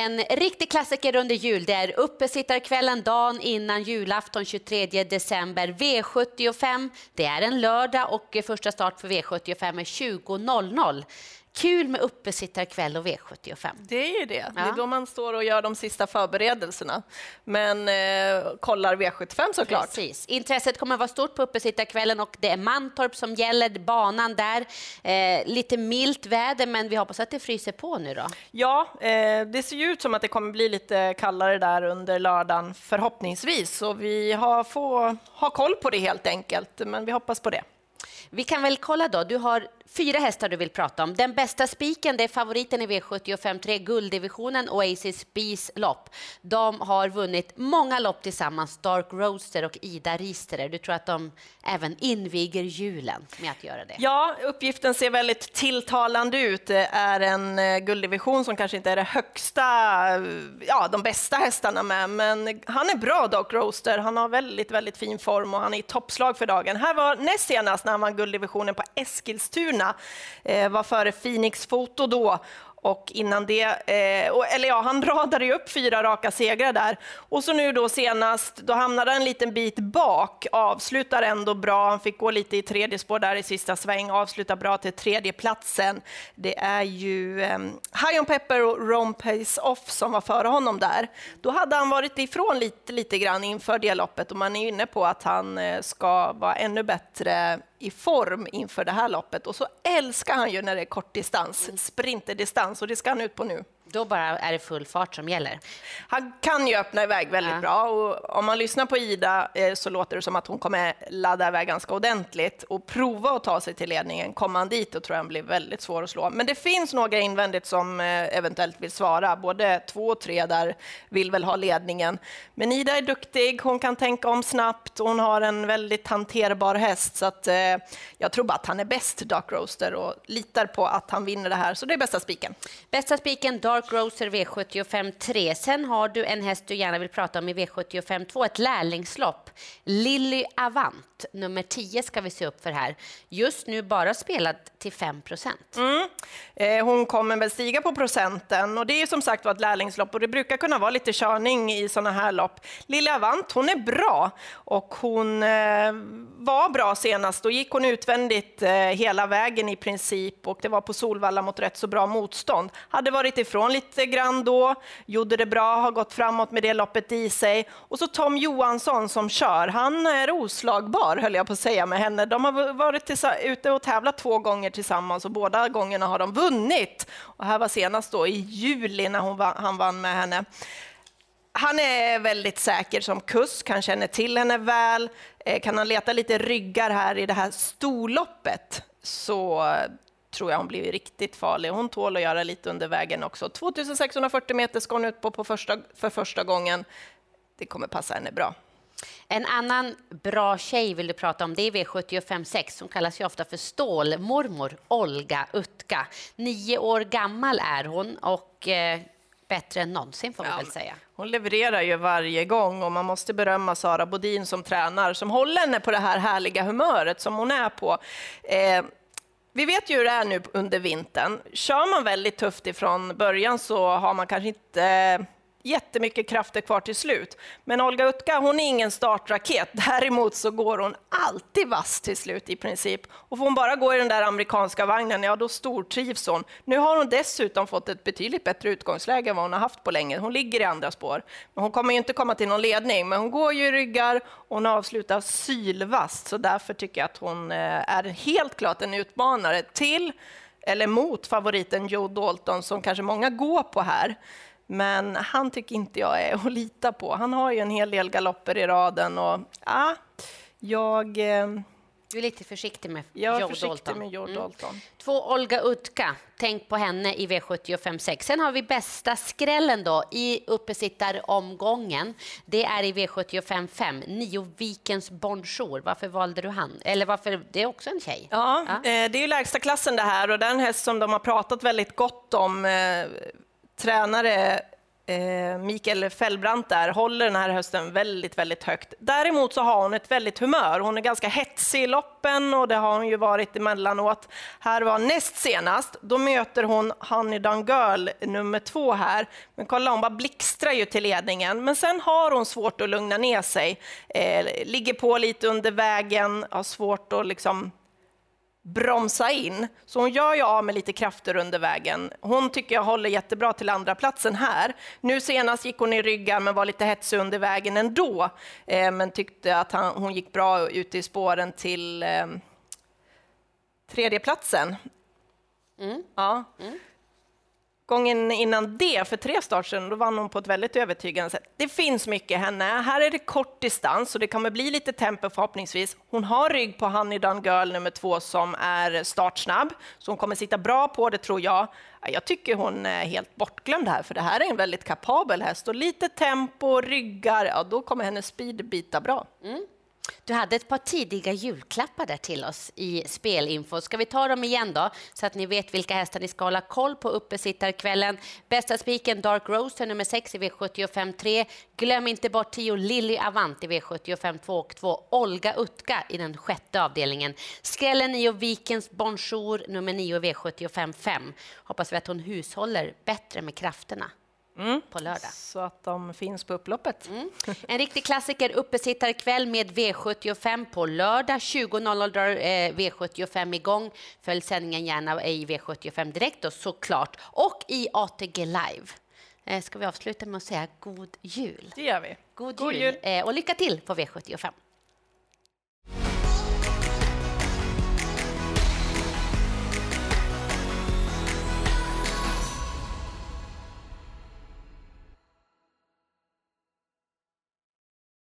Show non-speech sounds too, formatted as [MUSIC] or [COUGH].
En riktig klassiker under jul. Det är uppesittarkvällen dagen innan julafton 23 december. V75. Det är en lördag och första start för V75 är 20.00. Kul med uppesittarkväll och V75. Det är ju det. Ja. Det är då man står och gör de sista förberedelserna. Men eh, kollar V75 såklart. Precis. Intresset kommer att vara stort på uppesittarkvällen och det är Mantorp som gäller, banan där. Eh, lite milt väder, men vi hoppas att det fryser på nu då. Ja, eh, det ser ju ut som att det kommer bli lite kallare där under lördagen förhoppningsvis. Så vi har, får ha koll på det helt enkelt, men vi hoppas på det. Vi kan väl kolla då. Du har fyra hästar du vill prata om. Den bästa spiken det är favoriten i V75 3, gulddivisionen Oasis Bees lopp. De har vunnit många lopp tillsammans, Dark Roaster och Ida Risterer. Du tror att de även inviger julen med att göra det? Ja, uppgiften ser väldigt tilltalande ut. Det är en eh, gulddivision som kanske inte är det högsta, eh, ja, de bästa hästarna med, men han är bra, Dark Roaster. Han har väldigt, väldigt fin form och han är i toppslag för dagen. Här var näst senast när han vann gulddivisionen på Eskilstuna Eskilstuna. Eh, var före Phoenix Foto då och innan det, eh, eller ja, han [LAUGHS] radade ju upp fyra raka segrar där. Och så nu då senast, då hamnade han en liten bit bak, avslutar ändå bra. Han fick gå lite i tredje spår där i sista sväng, avslutar bra till tredje platsen. Det är ju eh, High on Pepper och Rome Pace Off som var före honom där. Då hade han varit ifrån lite, lite grann inför det loppet och man är inne på att han eh, ska vara ännu bättre i form inför det här loppet. Och så älskar han ju när det är kortdistans, sprinterdistans, och det ska han ut på nu. Då bara är det full fart som gäller. Han kan ju öppna iväg väldigt ja. bra och om man lyssnar på Ida eh, så låter det som att hon kommer ladda iväg ganska ordentligt och prova att ta sig till ledningen. Kommer han dit då tror jag han blir väldigt svår att slå. Men det finns några invändigt som eh, eventuellt vill svara. Både två och tre där vill väl ha ledningen. Men Ida är duktig, hon kan tänka om snabbt, hon har en väldigt hanterbar häst så att eh, jag tror bara att han är bäst, Dark Roaster och litar på att han vinner det här. Så det är bästa spiken. Bästa spiken, Dark Dark Roser V75 3. Sen har du en häst du gärna vill prata om i V75 2, ett lärlingslopp. Lilly Avant, nummer 10 ska vi se upp för här. Just nu bara spelad till 5 procent. Mm. Eh, hon kommer väl stiga på procenten och det är som sagt var ett lärlingslopp och det brukar kunna vara lite körning i sådana här lopp. Lilly Avant, hon är bra och hon eh, var bra senast. Då gick hon utvändigt eh, hela vägen i princip och det var på Solvalla mot rätt så bra motstånd. Hade varit ifrån lite grann då, gjorde det bra, har gått framåt med det loppet i sig. Och så Tom Johansson som kör, han är oslagbar höll jag på att säga med henne. De har varit ute och tävlat två gånger tillsammans och båda gångerna har de vunnit. Och här var senast då i juli när hon vann, han vann med henne. Han är väldigt säker som kusk, han känner till henne väl. Eh, kan han leta lite ryggar här i det här storloppet så tror jag hon blir riktigt farlig. Hon tål att göra lite under vägen också. 2640 meter ska hon ut på, på första, för första gången. Det kommer passa henne bra. En annan bra tjej vill du prata om, det är V75 Hon kallas ju ofta för stålmormor, Olga Utka. Nio år gammal är hon och eh, bättre än någonsin får man ja, väl säga. Hon levererar ju varje gång och man måste berömma Sara Bodin som tränar som håller henne på det här härliga humöret som hon är på. Eh, vi vet ju hur det är nu under vintern. Kör man väldigt tufft ifrån början så har man kanske inte jättemycket krafter kvar till slut. Men Olga Utka, hon är ingen startraket. [LAUGHS] Däremot så går hon alltid vass till slut i princip. Och får hon bara gå i den där amerikanska vagnen, ja då stortrivs hon. Nu har hon dessutom fått ett betydligt bättre utgångsläge än vad hon har haft på länge. Hon ligger i andra spår. Men hon kommer ju inte komma till någon ledning, men hon går ju i ryggar och hon avslutar sylvast. Så därför tycker jag att hon eh, är helt klart en utmanare till eller mot favoriten Joe Dalton som kanske många går på här. Men han tycker inte jag är att lita på. Han har ju en hel del galopper i raden och ja, jag... Eh, du är lite försiktig med jag Joe försiktig Dalton. Med Joe mm. Dalton. Mm. Två Olga Utka, tänk på henne i V75 6. Sen har vi bästa skrällen då i uppesittaromgången. Det är i V75 5, Nio Vikens Bonjour. Varför valde du han? Eller varför? Det är också en tjej. Ja, ja. Eh, det är ju lägsta klassen det här och det är en häst som de har pratat väldigt gott om. Tränare eh, Mikael Fellbrant där håller den här hösten väldigt, väldigt högt. Däremot så har hon ett väldigt humör. Hon är ganska hetsig i loppen och det har hon ju varit emellanåt. Här var näst senast, då möter hon Honey Dungirl Girl nummer två här. Men kolla, hon bara blixtrar ju till ledningen. Men sen har hon svårt att lugna ner sig. Eh, ligger på lite under vägen, har svårt att liksom bromsa in. Så hon gör ju av med lite krafter under vägen. Hon tycker jag håller jättebra till andra platsen här. Nu senast gick hon i ryggar men var lite hetsig under vägen ändå. Eh, men tyckte att han, hon gick bra ute i spåren till eh, tredjeplatsen. Mm. Ja. Mm. Gången innan det, för tre start sedan, då vann hon på ett väldigt övertygande sätt. Det finns mycket henne. Här är det kort distans och det kommer bli lite tempo förhoppningsvis. Hon har rygg på Honey Done Girl nummer två som är startsnabb, så hon kommer sitta bra på det tror jag. Jag tycker hon är helt bortglömd här, för det här är en väldigt kapabel häst och lite tempo, ryggar, ja då kommer hennes speed bita bra. Mm. Du hade ett par tidiga julklappar där till oss i spelinfo. Ska vi ta dem igen då, så att ni vet vilka hästar ni ska hålla koll på uppesittarkvällen? Bästa spiken Dark Rose, nummer 6 i V75 3. Glöm inte bort 10 Lily Avant i V75 2 och 2. Olga Utka i den sjätte avdelningen. Skrällen 9 Vikens Bonjour nummer 9 i V75 5. Hoppas vi att hon hushåller bättre med krafterna. Mm. på lördag. Så att de finns på upploppet. Mm. En riktig klassiker, uppesittarkväll med V75 på lördag. 20.00 drar eh, V75 igång. Följ sändningen gärna i V75 Direkt och såklart. Och i ATG Live. Eh, ska vi avsluta med att säga god jul? Det gör vi. God, god jul, jul. Eh, och lycka till på V75.